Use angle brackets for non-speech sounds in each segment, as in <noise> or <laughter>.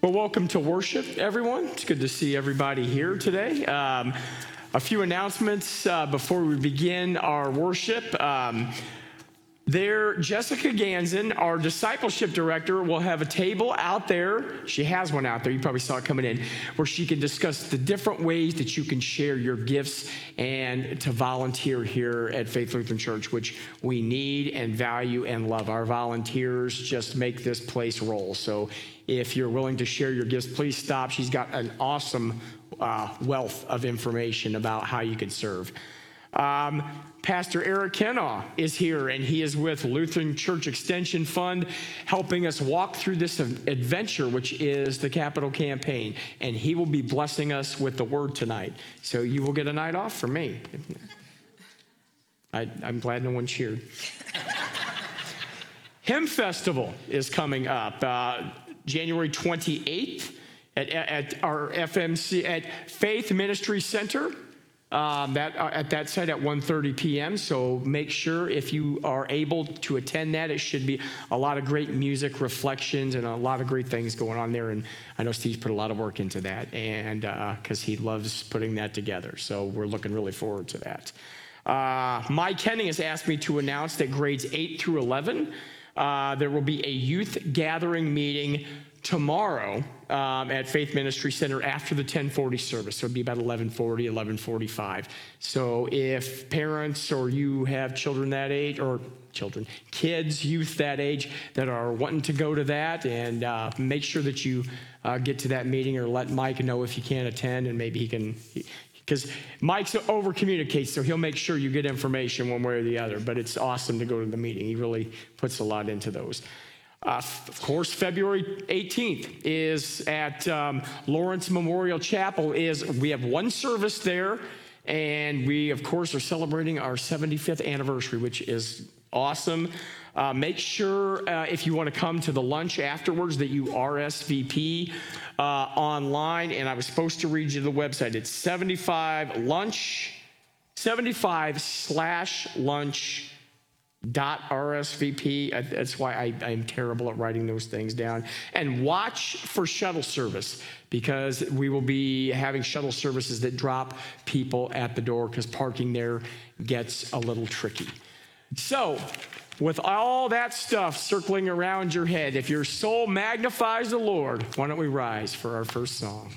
Well, welcome to worship, everyone. It's good to see everybody here today. Um, a few announcements uh, before we begin our worship. Um, there, Jessica Ganson, our discipleship director, will have a table out there. She has one out there. You probably saw it coming in, where she can discuss the different ways that you can share your gifts and to volunteer here at Faith Lutheran Church, which we need and value and love. Our volunteers just make this place roll. So if you're willing to share your gifts, please stop. She's got an awesome uh, wealth of information about how you could serve. Um, Pastor Eric Kenaugh is here, and he is with Lutheran Church Extension Fund, helping us walk through this adventure, which is the capital campaign. And he will be blessing us with the word tonight. So you will get a night off from me. I, I'm glad no one cheered. <laughs> Hymn Festival is coming up uh, January 28th at, at our FMC at Faith Ministry Center. um, that uh, at that site at 1:30 p.m. So make sure if you are able to attend that, it should be a lot of great music, reflections, and a lot of great things going on there. And I know Steve's put a lot of work into that, and because he loves putting that together, so we're looking really forward to that. Uh, Mike Henning has asked me to announce that grades 8 through 11, uh, there will be a youth gathering meeting tomorrow um, at Faith Ministry Center after the 1040 service. So it'll be about 1140, 1145. So if parents or you have children that age, or children, kids, youth that age that are wanting to go to that, and uh, make sure that you uh, get to that meeting or let Mike know if you can't attend, and maybe he can. Because Mike's over communicates, so he'll make sure you get information one way or the other. But it's awesome to go to the meeting. He really puts a lot into those. Uh, of course, February 18th is at um, Lawrence Memorial Chapel. Is we have one service there, and we of course are celebrating our 75th anniversary, which is awesome. Uh, make sure uh, if you want to come to the lunch afterwards that you RSVP uh, online. And I was supposed to read you the website. It's 75 lunch, 75 slash lunch dot RSVP. Uh, That's why I, I'm terrible at writing those things down. And watch for shuttle service because we will be having shuttle services that drop people at the door because parking there gets a little tricky. So, with all that stuff circling around your head, if your soul magnifies the Lord, why don't we rise for our first song?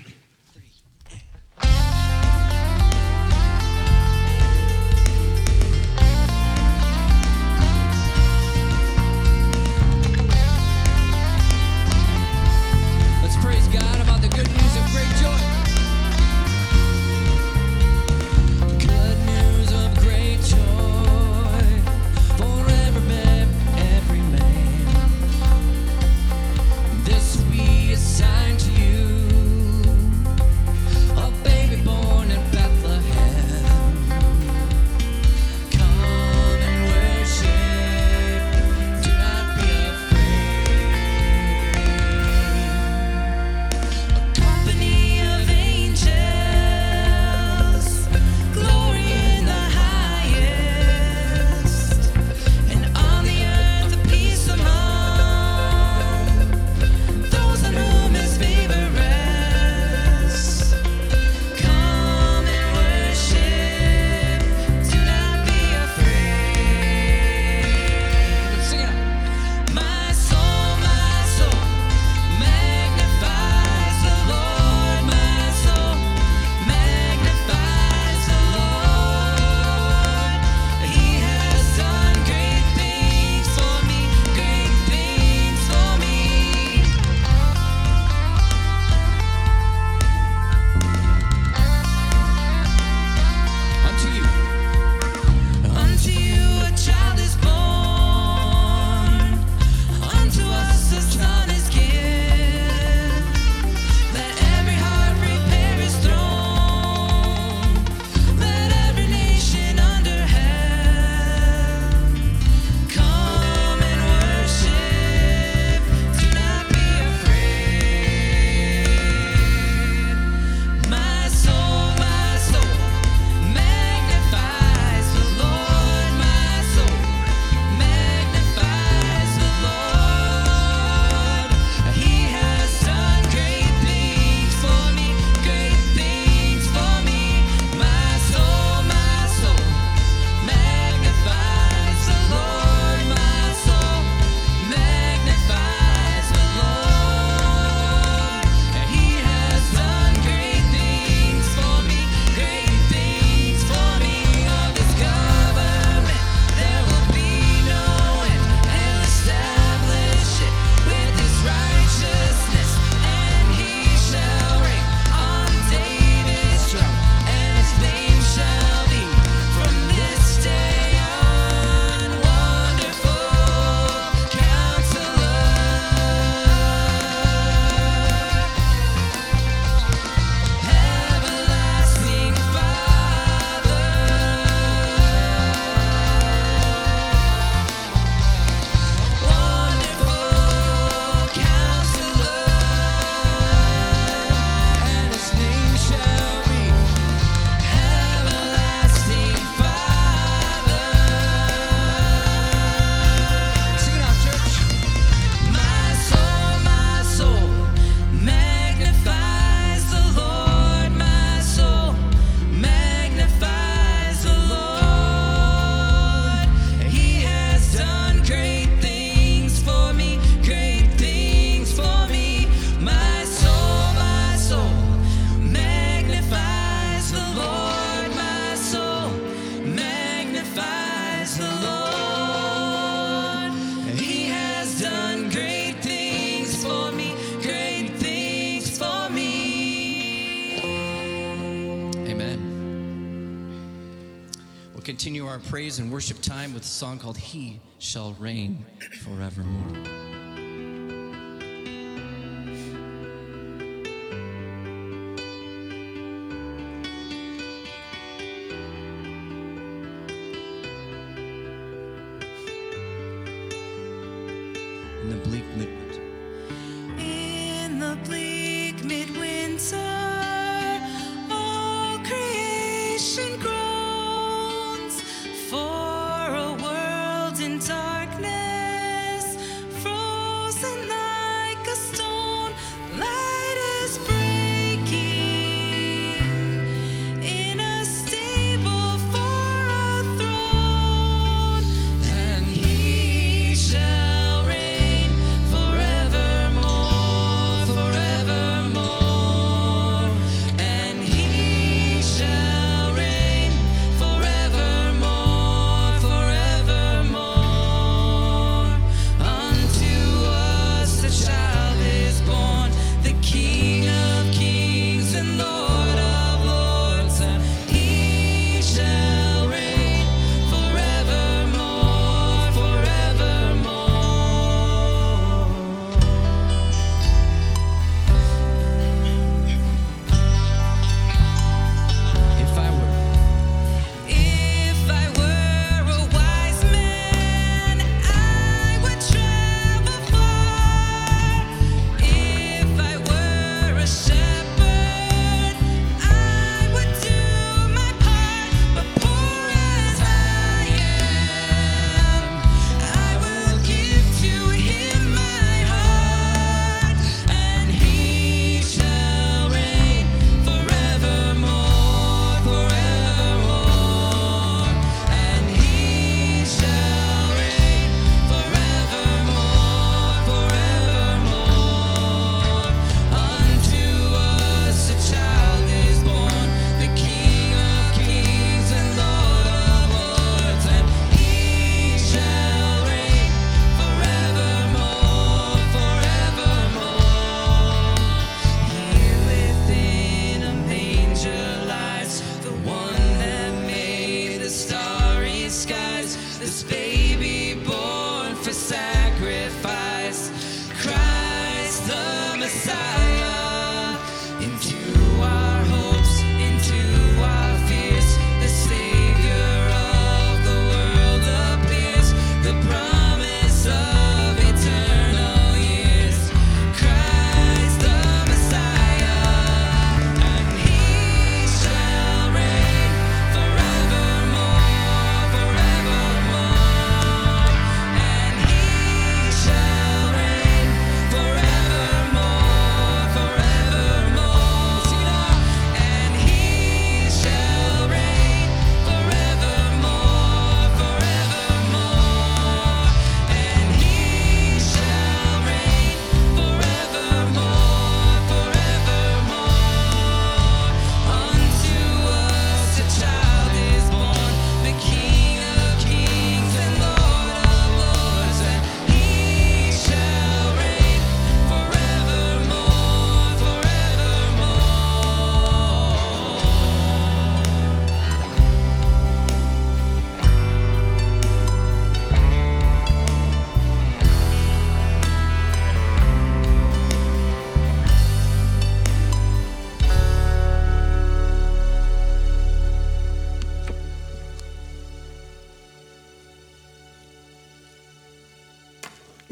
Praise and worship time with a song called He Shall Reign Forevermore.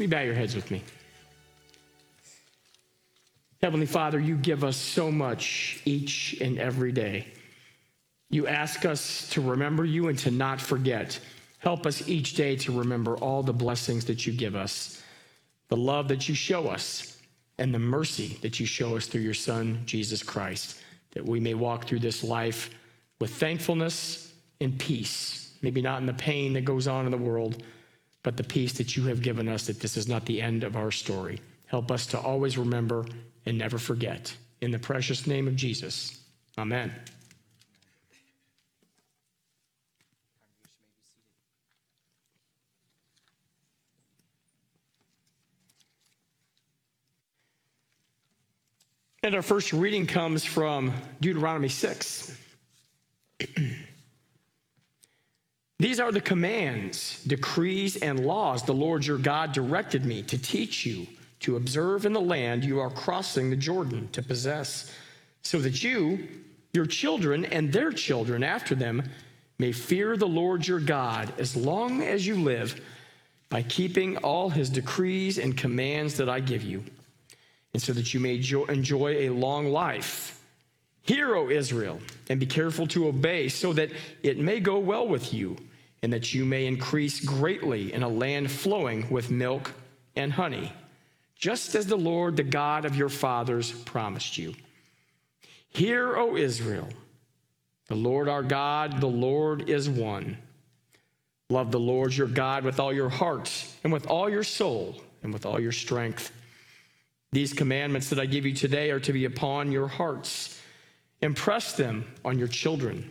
You bow your heads with me? Heavenly Father, you give us so much each and every day. You ask us to remember you and to not forget. Help us each day to remember all the blessings that you give us, the love that you show us, and the mercy that you show us through your Son, Jesus Christ, that we may walk through this life with thankfulness and peace. Maybe not in the pain that goes on in the world, but the peace that you have given us that this is not the end of our story. Help us to always remember and never forget. In the precious name of Jesus, amen. And our first reading comes from Deuteronomy 6. <clears throat> These are the commands, decrees, and laws the Lord your God directed me to teach you to observe in the land you are crossing the Jordan to possess, so that you, your children, and their children after them may fear the Lord your God as long as you live by keeping all his decrees and commands that I give you, and so that you may jo- enjoy a long life. Hear, O Israel, and be careful to obey, so that it may go well with you, and that you may increase greatly in a land flowing with milk and honey, just as the Lord, the God of your fathers, promised you. Hear, O Israel, the Lord our God, the Lord is one. Love the Lord your God with all your heart, and with all your soul, and with all your strength. These commandments that I give you today are to be upon your hearts. Impress them on your children.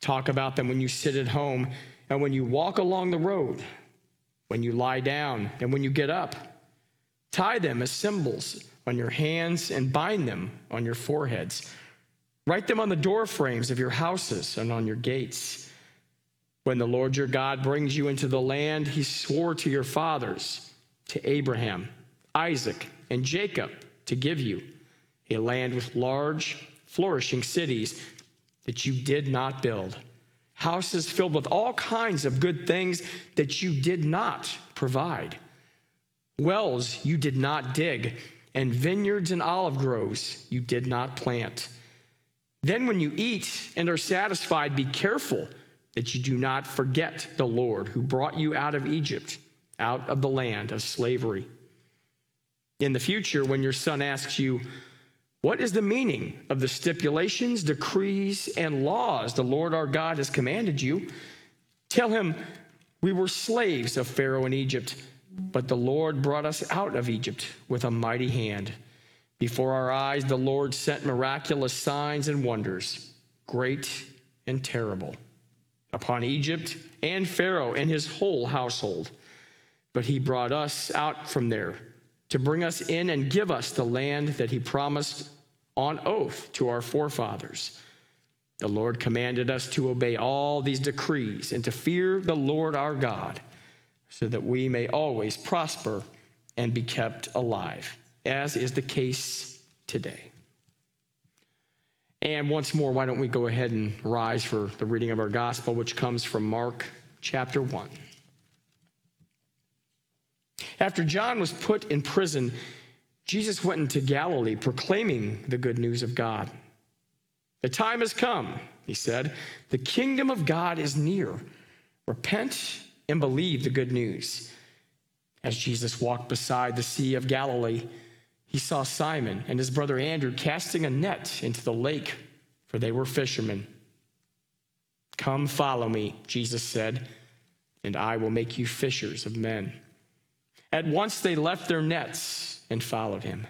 Talk about them when you sit at home and when you walk along the road, when you lie down and when you get up. Tie them as symbols on your hands and bind them on your foreheads. Write them on the door frames of your houses and on your gates. When the Lord your God brings you into the land he swore to your fathers, to Abraham, Isaac, and Jacob, to give you, a land with large, flourishing cities that you did not build, houses filled with all kinds of good things that you did not provide, wells you did not dig, and vineyards and olive groves you did not plant. Then, when you eat and are satisfied, be careful that you do not forget the Lord who brought you out of Egypt, out of the land of slavery. In the future, when your son asks you, What is the meaning of the stipulations, decrees, and laws the Lord our God has commanded you? Tell him, We were slaves of Pharaoh in Egypt, but the Lord brought us out of Egypt with a mighty hand. Before our eyes, the Lord sent miraculous signs and wonders, great and terrible upon Egypt and Pharaoh and his whole household. But he brought us out from there to bring us in and give us the land that he promised on oath to our forefathers. The Lord commanded us to obey all these decrees and to fear the Lord our God, so that we may always prosper and be kept alive, as is the case today. And once more, why don't we go ahead and rise for the reading of our gospel, which comes from Mark chapter 1. After John was put in prison, Jesus went into Galilee proclaiming the good news of God. The time has come, he said. The kingdom of God is near. Repent and believe the good news. As Jesus walked beside the Sea of Galilee, he saw Simon and his brother Andrew casting a net into the lake, for they were fishermen. Come, follow me, Jesus said, and I will make you fishers of men. At once they left their nets and followed him.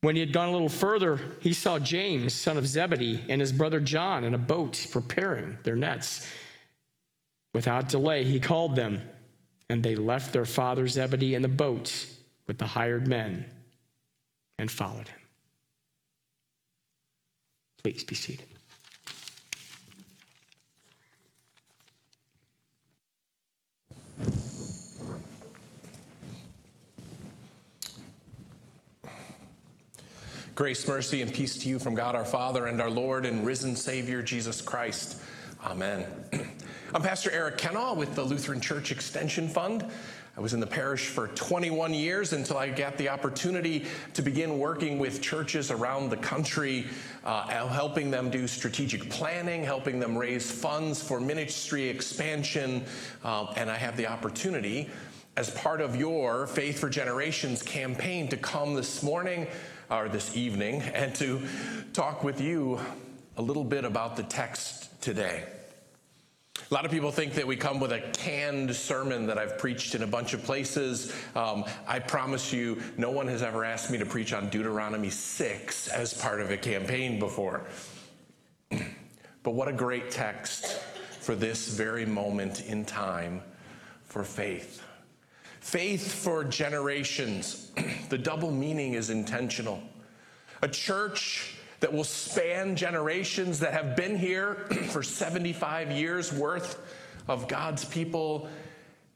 When he had gone a little further, he saw James, son of Zebedee, and his brother John in a boat preparing their nets. Without delay, he called them, and they left their father Zebedee in the boat with the hired men and followed him. Please be seated. Grace, mercy, and peace to you from God our Father and our Lord and risen Savior Jesus Christ. Amen. <clears throat> I'm Pastor Eric Kenall with the Lutheran Church Extension Fund. I was in the parish for 21 years until I got the opportunity to begin working with churches around the country, uh, helping them do strategic planning, helping them raise funds for ministry expansion. Uh, and I have the opportunity, as part of your Faith for Generations campaign, to come this morning or this evening and to talk with you a little bit about the text today. A lot of people think that we come with a canned sermon that I've preached in a bunch of places. Um, I promise you, no one has ever asked me to preach on Deuteronomy 6 as part of a campaign before. <clears throat> but what a great text for this very moment in time for faith. Faith for generations. <clears throat> the double meaning is intentional. A church that will span generations that have been here <clears throat> for 75 years worth of God's people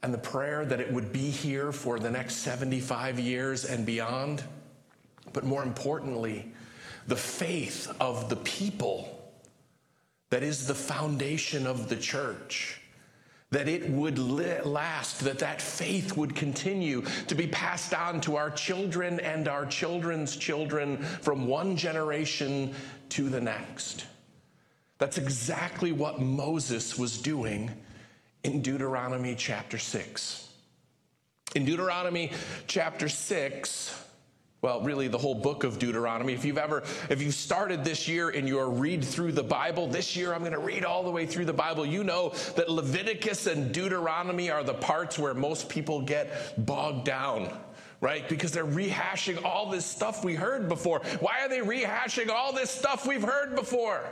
and the prayer that it would be here for the next 75 years and beyond. But more importantly, the faith of the people that is the foundation of the church that it would last that that faith would continue to be passed on to our children and our children's children from one generation to the next. That's exactly what moses was doing in deuteronomy chapter 6 in deuteronomy chapter 6 well, really, the whole book of Deuteronomy. If you've ever, if you've started this year in your read through the Bible, this year I'm going to read all the way through the Bible. You know that Leviticus and Deuteronomy are the parts where most people get bogged down, right? Because they're rehashing all this stuff we heard before. Why are they rehashing all this stuff we've heard before?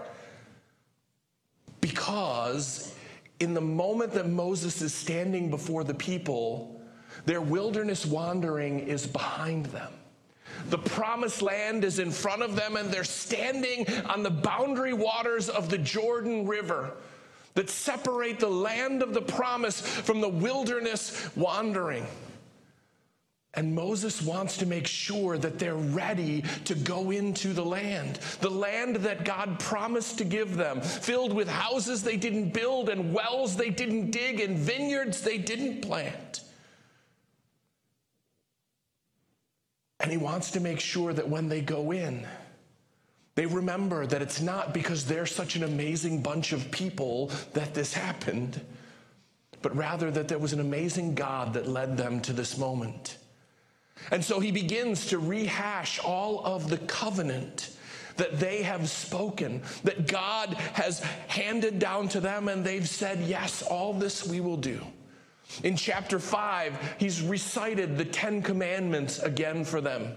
Because in the moment that Moses is standing before the people, their wilderness wandering is behind them. The promised land is in front of them, and they're standing on the boundary waters of the Jordan River that separate the land of the promise from the wilderness wandering. And Moses wants to make sure that they're ready to go into the land, the land that God promised to give them, filled with houses they didn't build, and wells they didn't dig, and vineyards they didn't plant. And he wants to make sure that when they go in, they remember that it's not because they're such an amazing bunch of people that this happened, but rather that there was an amazing God that led them to this moment. And so he begins to rehash all of the covenant that they have spoken, that God has handed down to them, and they've said, Yes, all this we will do. In chapter 5, he's recited the Ten Commandments again for them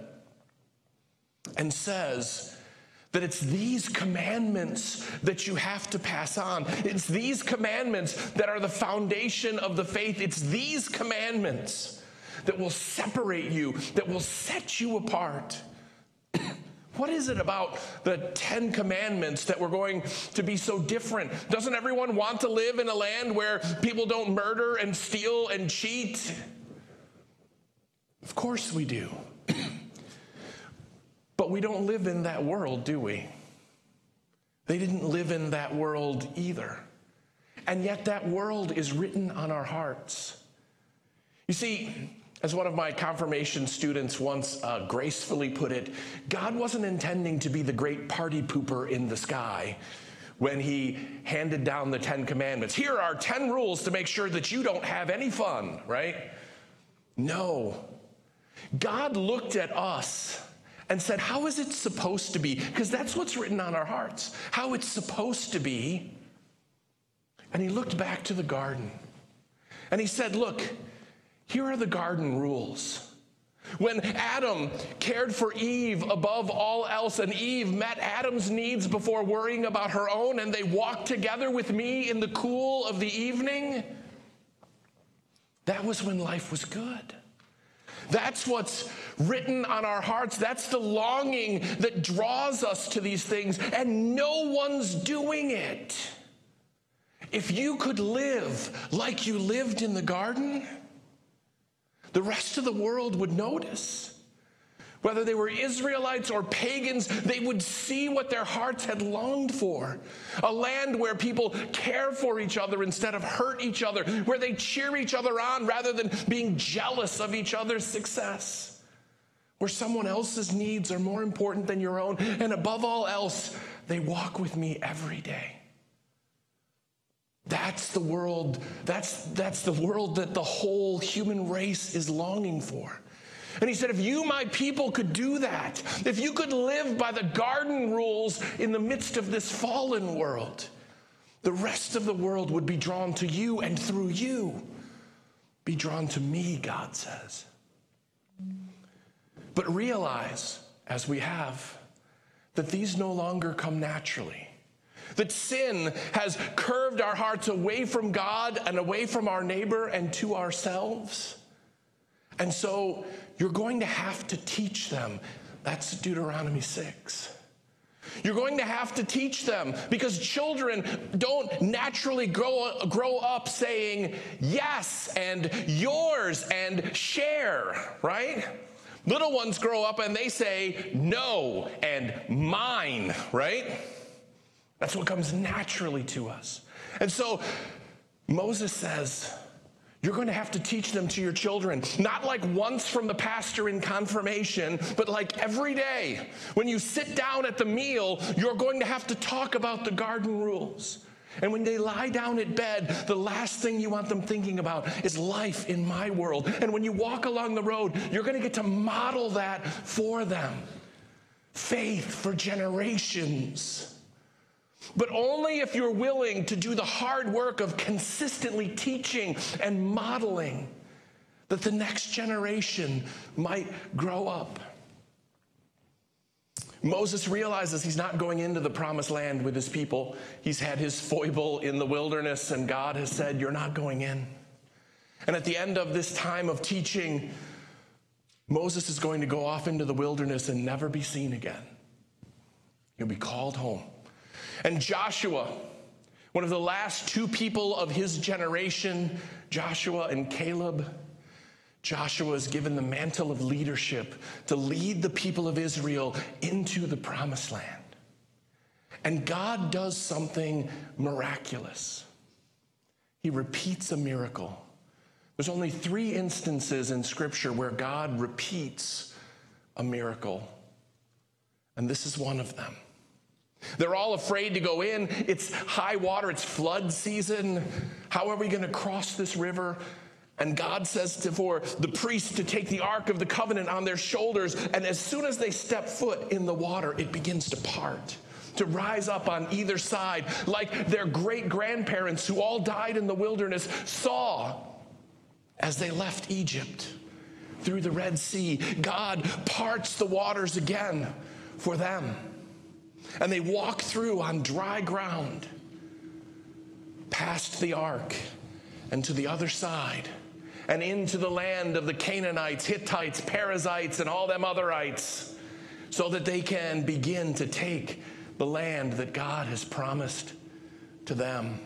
and says that it's these commandments that you have to pass on. It's these commandments that are the foundation of the faith. It's these commandments that will separate you, that will set you apart. What is it about the Ten Commandments that we're going to be so different? Doesn't everyone want to live in a land where people don't murder and steal and cheat? Of course we do. <clears throat> but we don't live in that world, do we? They didn't live in that world either. And yet that world is written on our hearts. You see, as one of my confirmation students once uh, gracefully put it, God wasn't intending to be the great party pooper in the sky when he handed down the Ten Commandments. Here are 10 rules to make sure that you don't have any fun, right? No. God looked at us and said, How is it supposed to be? Because that's what's written on our hearts, how it's supposed to be. And he looked back to the garden and he said, Look, here are the garden rules. When Adam cared for Eve above all else, and Eve met Adam's needs before worrying about her own, and they walked together with me in the cool of the evening, that was when life was good. That's what's written on our hearts. That's the longing that draws us to these things, and no one's doing it. If you could live like you lived in the garden, the rest of the world would notice. Whether they were Israelites or pagans, they would see what their hearts had longed for. A land where people care for each other instead of hurt each other, where they cheer each other on rather than being jealous of each other's success, where someone else's needs are more important than your own, and above all else, they walk with me every day. That's the world, that's, that's the world that the whole human race is longing for. And he said, if you, my people, could do that, if you could live by the garden rules in the midst of this fallen world, the rest of the world would be drawn to you and through you be drawn to me, God says. But realize, as we have, that these no longer come naturally. That sin has curved our hearts away from God and away from our neighbor and to ourselves. And so you're going to have to teach them. That's Deuteronomy 6. You're going to have to teach them because children don't naturally grow, grow up saying yes and yours and share, right? Little ones grow up and they say no and mine, right? That's what comes naturally to us. And so Moses says, you're going to have to teach them to your children, not like once from the pastor in confirmation, but like every day. When you sit down at the meal, you're going to have to talk about the garden rules. And when they lie down at bed, the last thing you want them thinking about is life in my world. And when you walk along the road, you're going to get to model that for them. Faith for generations. But only if you're willing to do the hard work of consistently teaching and modeling that the next generation might grow up. Moses realizes he's not going into the promised land with his people. He's had his foible in the wilderness, and God has said, You're not going in. And at the end of this time of teaching, Moses is going to go off into the wilderness and never be seen again. He'll be called home. And Joshua, one of the last two people of his generation, Joshua and Caleb, Joshua is given the mantle of leadership to lead the people of Israel into the promised land. And God does something miraculous. He repeats a miracle. There's only three instances in Scripture where God repeats a miracle, and this is one of them. They're all afraid to go in. It's high water, it's flood season. How are we going to cross this river? And God says to, for the priests to take the Ark of the Covenant on their shoulders. And as soon as they step foot in the water, it begins to part, to rise up on either side, like their great grandparents who all died in the wilderness saw as they left Egypt through the Red Sea. God parts the waters again for them. And they walk through on dry ground, past the ark, and to the other side, and into the land of the Canaanites, Hittites, Perizzites, and all them otherites, so that they can begin to take the land that God has promised to them.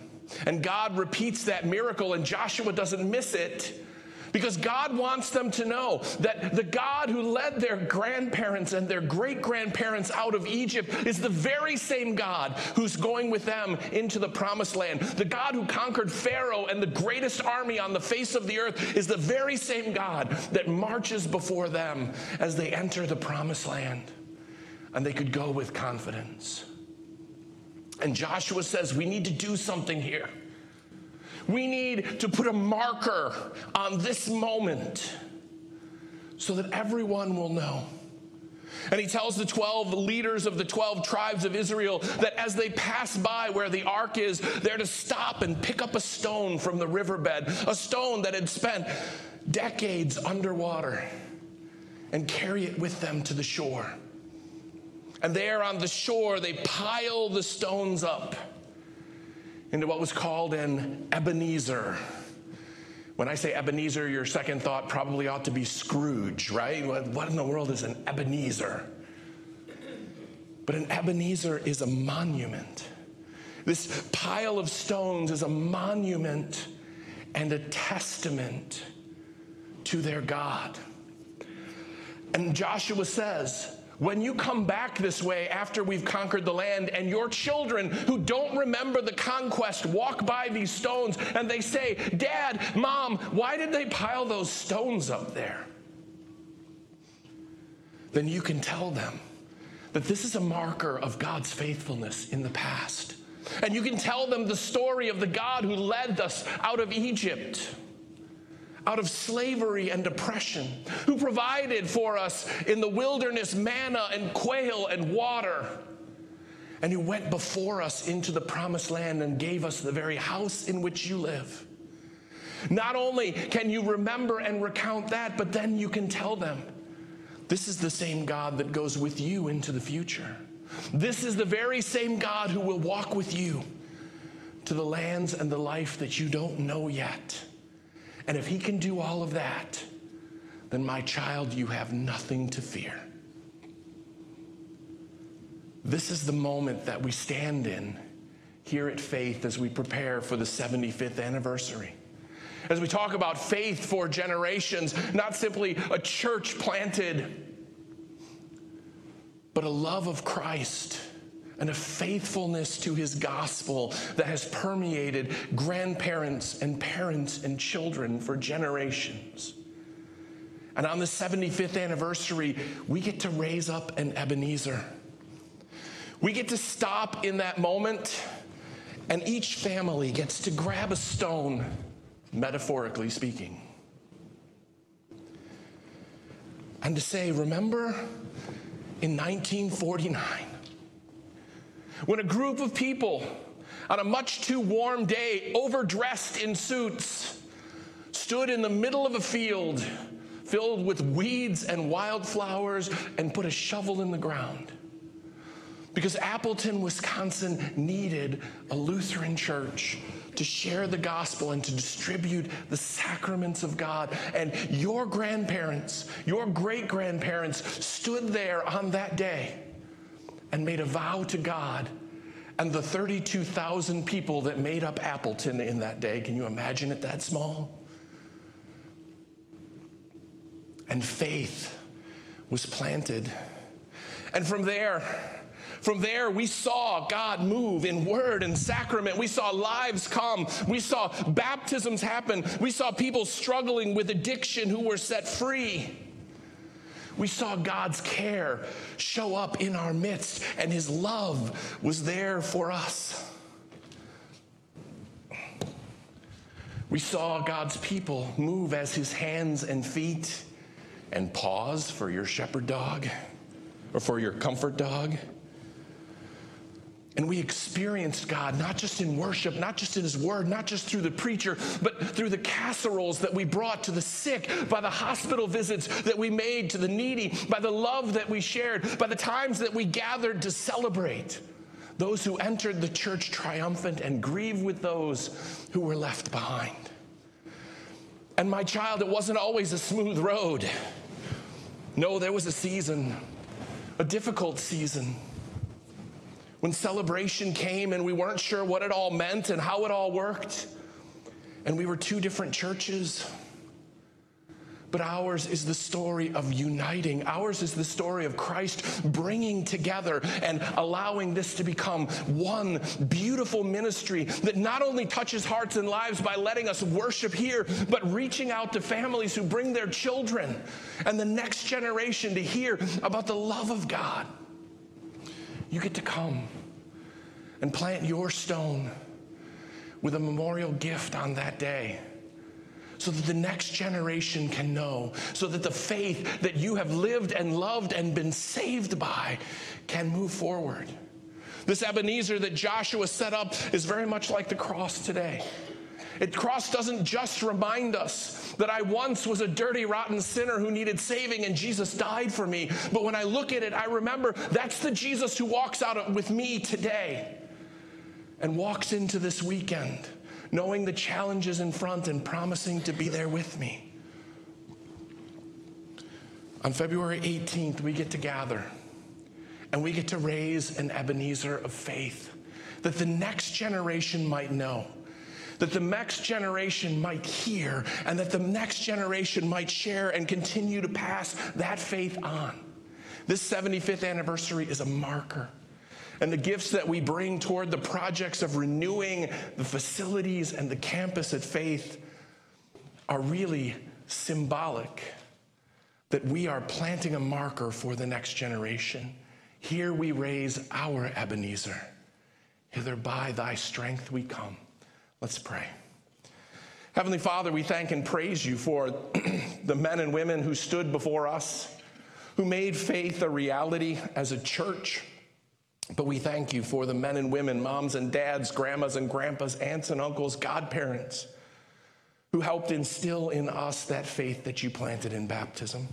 And God repeats that miracle, and Joshua doesn't miss it because God wants them to know that the God who led their grandparents and their great grandparents out of Egypt is the very same God who's going with them into the promised land. The God who conquered Pharaoh and the greatest army on the face of the earth is the very same God that marches before them as they enter the promised land. And they could go with confidence. And Joshua says, We need to do something here. We need to put a marker on this moment so that everyone will know. And he tells the 12 leaders of the 12 tribes of Israel that as they pass by where the ark is, they're to stop and pick up a stone from the riverbed, a stone that had spent decades underwater, and carry it with them to the shore. And there on the shore, they pile the stones up into what was called an Ebenezer. When I say Ebenezer, your second thought probably ought to be Scrooge, right? What in the world is an Ebenezer? But an Ebenezer is a monument. This pile of stones is a monument and a testament to their God. And Joshua says, when you come back this way after we've conquered the land, and your children who don't remember the conquest walk by these stones and they say, Dad, Mom, why did they pile those stones up there? Then you can tell them that this is a marker of God's faithfulness in the past. And you can tell them the story of the God who led us out of Egypt out of slavery and oppression, who provided for us in the wilderness manna and quail and water, and who went before us into the promised land and gave us the very house in which you live. Not only can you remember and recount that, but then you can tell them this is the same God that goes with you into the future. This is the very same God who will walk with you to the lands and the life that you don't know yet. And if he can do all of that, then my child, you have nothing to fear. this is the moment that we stand in here at Faith as we prepare for the 75th anniversary. As we talk about faith for generations, not simply a church planted, but a love of Christ and a faithfulness to his gospel that has permeated grandparents and parents and children for generations. And on the 75th anniversary, we get to raise up an Ebenezer. We get to stop in that moment, and each family gets to grab a stone, metaphorically speaking, and to say, Remember in 1949, when a group of people on a much too warm day, overdressed in suits, stood in the middle of a field filled with weeds and wildflowers and put a shovel in the ground. Because Appleton, Wisconsin needed a Lutheran church to share the gospel and to distribute the sacraments of God. And your grandparents, your great grandparents stood there on that day and made a vow to God. And the 32,000 people that made up Appleton in that day, can you imagine it that small? And faith was planted. And from there, from there, we saw God move in word and sacrament. We saw lives come. We saw baptisms happen. We saw people struggling with addiction who were set free. We saw God's care show up in our midst, and His love was there for us. We saw God's people move as His hands and feet and paws for your shepherd dog or for your comfort dog. And we experienced God not just in worship, not just in His Word, not just through the preacher, but through the casseroles that we brought to the sick, by the hospital visits that we made to the needy, by the love that we shared, by the times that we gathered to celebrate. Those who entered the church triumphant and grieve with those who were left behind. And my child, it wasn't always a smooth road. No, there was a season, a difficult season when celebration came and we weren't sure what it all meant and how it all worked. And we were two different churches. But ours is the story of uniting. Ours is the story of Christ bringing together and allowing this to become one beautiful ministry that not only touches hearts and lives by letting us worship here, but reaching out to families who bring their children and the next generation to hear about the love of God. You get to come and plant your stone with a memorial gift on that day so that the next generation can know, so that the faith that you have lived and loved and been saved by can move forward. This Ebenezer that Joshua set up is very much like the cross today. It cross doesn't just remind us that I once was a dirty, rotten sinner who needed saving and Jesus died for me. But when I look at it, I remember that's the Jesus who walks out with me today and walks into this weekend knowing the challenges in front and promising to be there with me. On February 18th, we get to gather and we get to raise an Ebenezer of faith that the next generation might know that the next generation might hear and that the next generation might share and continue to pass that faith on. This 75th anniversary is a marker. And the gifts that we bring toward the projects of renewing the facilities and the campus at faith are really symbolic that we are planting a marker for the next generation. Here we raise our Ebenezer. Hither by thy strength we come. Let's pray. Heavenly Father, we thank and praise you for <clears throat> the men and women who stood before us, who made faith a reality as a church. But we thank you for the men and women, moms and dads, grandmas and grandpas, aunts and uncles, godparents, who helped instill in us that faith that you planted in baptism.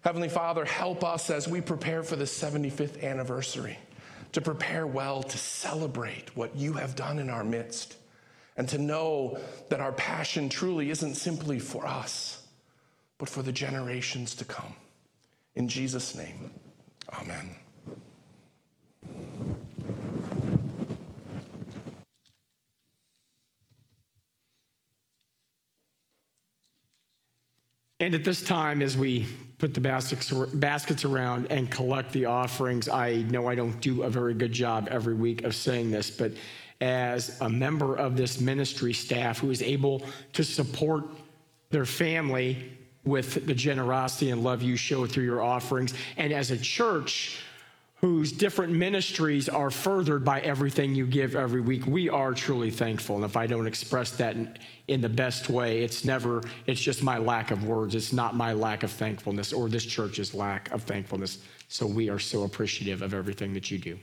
Heavenly Father, help us as we prepare for the 75th anniversary to prepare well to celebrate what you have done in our midst and to know that our passion truly isn't simply for us, but for the generations to come. In Jesus' name, amen. And at this time, as we put the baskets around and collect the offerings, I know I don't do a very good job every week of saying this, but as a member of this ministry staff who is able to support their family with the generosity and love you show through your offerings, and as a church whose different ministries are furthered by everything you give every week, we are truly thankful. And if I don't express that in, in the best way, it's never, it's just my lack of words. It's not my lack of thankfulness or this church's lack of thankfulness. So we are so appreciative of everything that you do.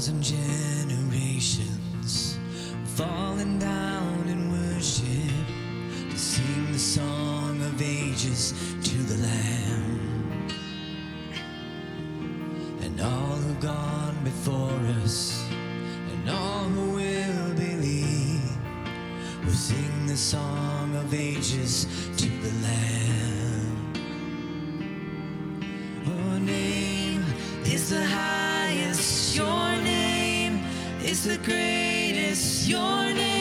Thousand generations falling down in worship to sing the song of ages to the Lamb. And all who've gone before us, and all who will believe, will sing the song of ages to the Lamb. Is the greatest. Your name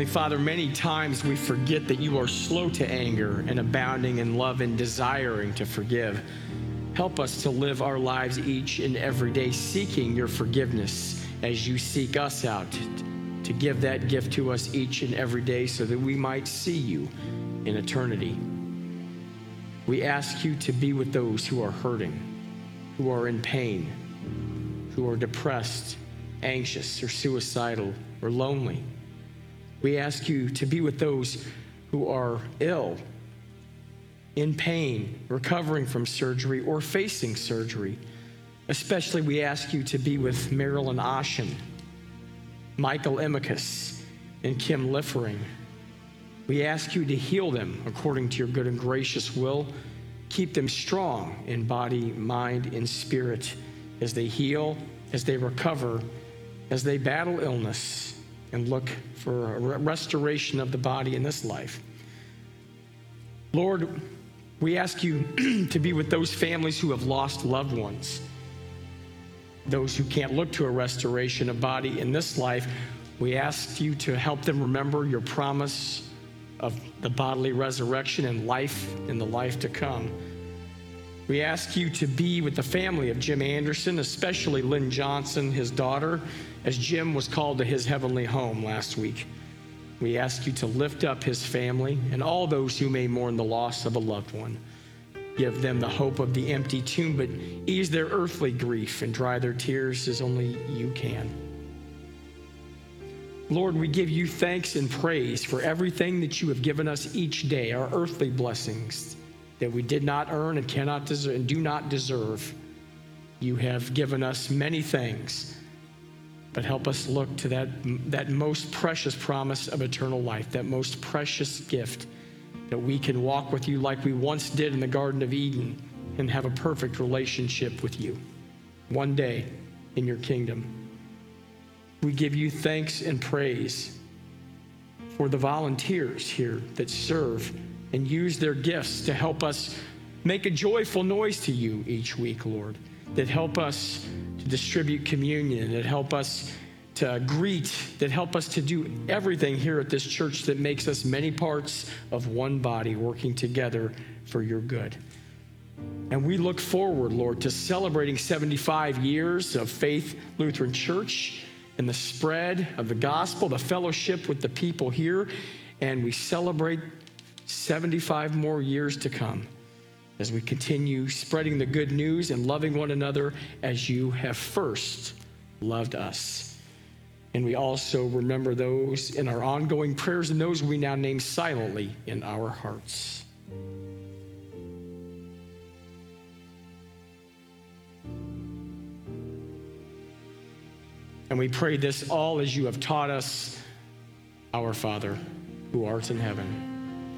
Heavenly Father, many times we forget that you are slow to anger and abounding in love and desiring to forgive. Help us to live our lives each and every day seeking your forgiveness as you seek us out to give that gift to us each and every day so that we might see you in eternity. We ask you to be with those who are hurting, who are in pain, who are depressed, anxious, or suicidal, or lonely. We ask you to be with those who are ill, in pain, recovering from surgery, or facing surgery. Especially, we ask you to be with Marilyn Oshin, Michael Emicus, and Kim Liffering. We ask you to heal them according to your good and gracious will. Keep them strong in body, mind, and spirit as they heal, as they recover, as they battle illness and look for a restoration of the body in this life. Lord, we ask you <clears throat> to be with those families who have lost loved ones, those who can't look to a restoration of body in this life. We ask you to help them remember your promise of the bodily resurrection and life in the life to come. We ask you to be with the family of Jim Anderson, especially Lynn Johnson, his daughter, as Jim was called to his heavenly home last week. We ask you to lift up his family and all those who may mourn the loss of a loved one. Give them the hope of the empty tomb, but ease their earthly grief and dry their tears as only you can. Lord, we give you thanks and praise for everything that you have given us each day, our earthly blessings that we did not earn and cannot deserve and do not deserve. You have given us many things, but help us look to that, that most precious promise of eternal life, that most precious gift that we can walk with you like we once did in the Garden of Eden and have a perfect relationship with you one day in your kingdom. We give you thanks and praise for the volunteers here that serve and use their gifts to help us make a joyful noise to you each week, Lord, that help us to distribute communion, that help us to greet, that help us to do everything here at this church that makes us many parts of one body working together for your good. And we look forward, Lord, to celebrating 75 years of Faith Lutheran Church and the spread of the gospel, the fellowship with the people here. And we celebrate 75 more years to come as we continue spreading the good news and loving one another as you have first loved us. And we also remember those in our ongoing prayers and those we now name silently in our hearts. And we pray this all as you have taught us, our Father, who art in heaven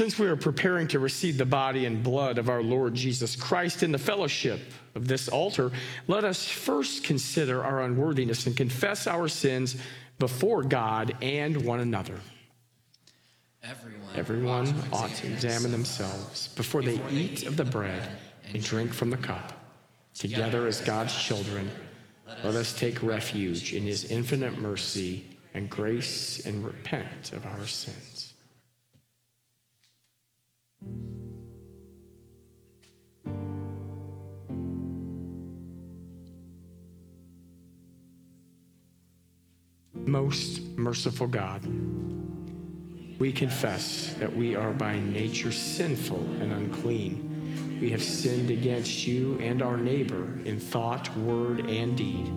Since we are preparing to receive the body and blood of our Lord Jesus Christ in the fellowship of this altar, let us first consider our unworthiness and confess our sins before God and one another. Everyone, Everyone ought to examine themselves before they eat of the bread and drink from the cup. Together as God's children, let us take refuge in his infinite mercy and grace and repent of our sins. Most merciful God, we confess that we are by nature sinful and unclean. We have sinned against you and our neighbor in thought, word, and deed.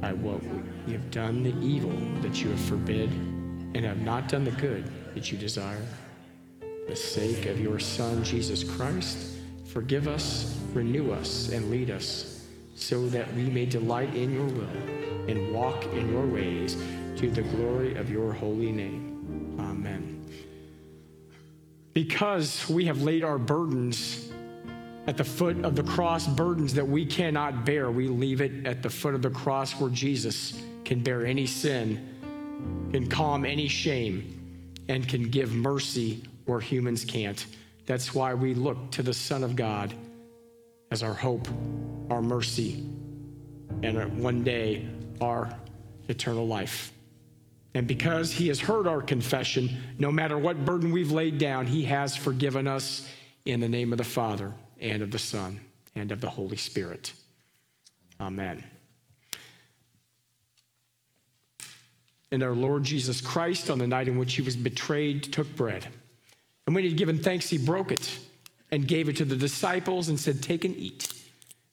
By what we have done the evil that you have forbid, and have not done the good that you desire. The sake of your Son, Jesus Christ, Forgive us, renew us, and lead us, so that we may delight in your will and walk in your ways to the glory of your holy name. Amen. Because we have laid our burdens at the foot of the cross, burdens that we cannot bear, we leave it at the foot of the cross where Jesus can bear any sin, can calm any shame, and can give mercy where humans can't. That's why we look to the Son of God as our hope, our mercy, and one day our eternal life. And because he has heard our confession, no matter what burden we've laid down, he has forgiven us in the name of the Father and of the Son and of the Holy Spirit. Amen. And our Lord Jesus Christ, on the night in which he was betrayed, took bread. And when he had given thanks, he broke it and gave it to the disciples and said, Take and eat.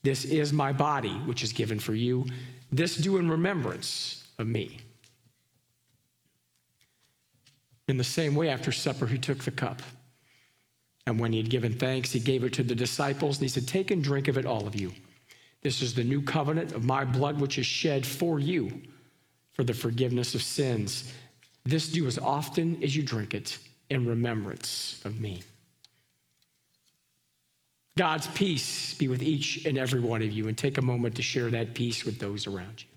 This is my body, which is given for you. This do in remembrance of me. In the same way, after supper, he took the cup. And when he had given thanks, he gave it to the disciples, and he said, Take and drink of it, all of you. This is the new covenant of my blood, which is shed for you for the forgiveness of sins. This do as often as you drink it in remembrance of me. God's peace be with each and every one of you, and take a moment to share that peace with those around you.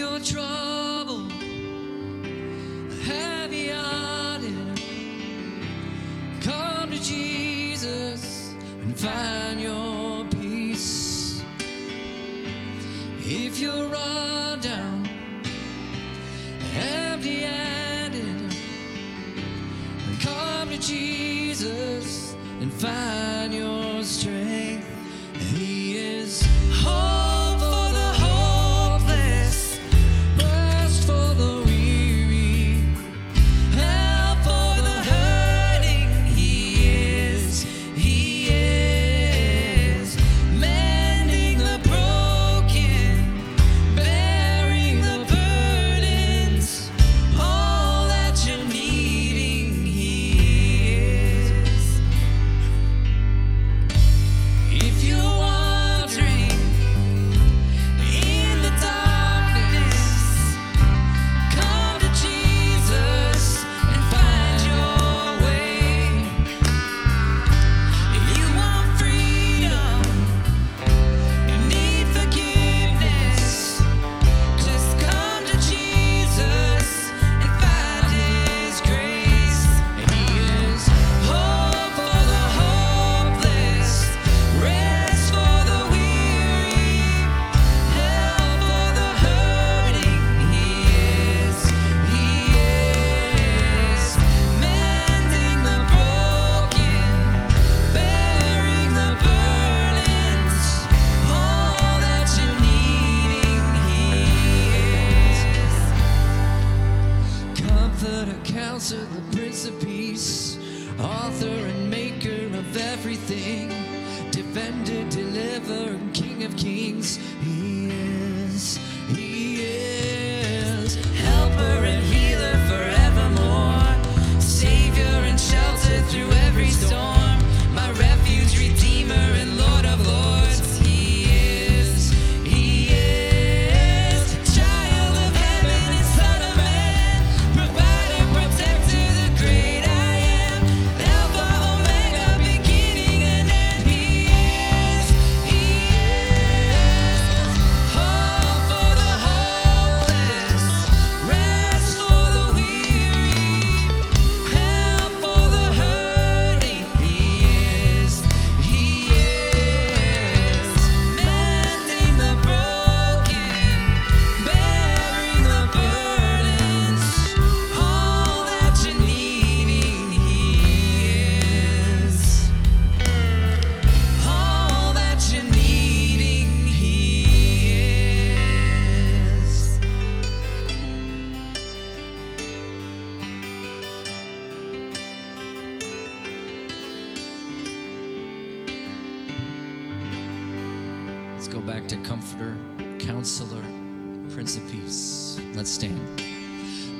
If you're troubled, heavy hearted, come to Jesus and find your peace. If you're run down, empty handed, come to Jesus and find back to Comforter, Counselor, Prince of Peace. Let's stand.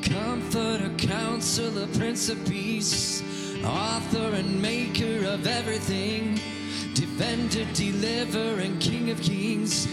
Comforter, Counselor, Prince of Peace, Author and Maker of everything, Defender, Deliverer, and King of Kings.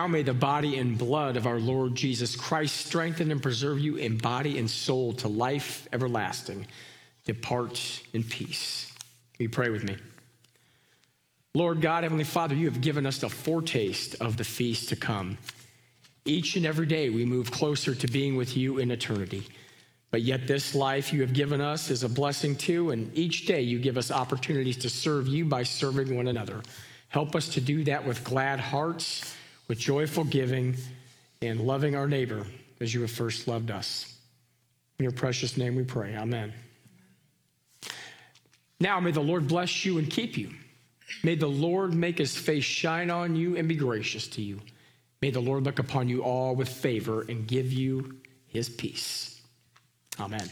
Now may the body and blood of our Lord Jesus Christ strengthen and preserve you in body and soul to life everlasting. Depart in peace. Will you pray with me? Lord God, Heavenly Father, you have given us the foretaste of the feast to come. Each and every day we move closer to being with you in eternity. But yet, this life you have given us is a blessing too, and each day you give us opportunities to serve you by serving one another. Help us to do that with glad hearts, with joyful giving, and loving our neighbor as you have first loved us. In your precious name we pray. Amen. Now may the Lord bless you and keep you. May the Lord make his face shine on you and be gracious to you. May the Lord look upon you all with favor and give you his peace. Amen.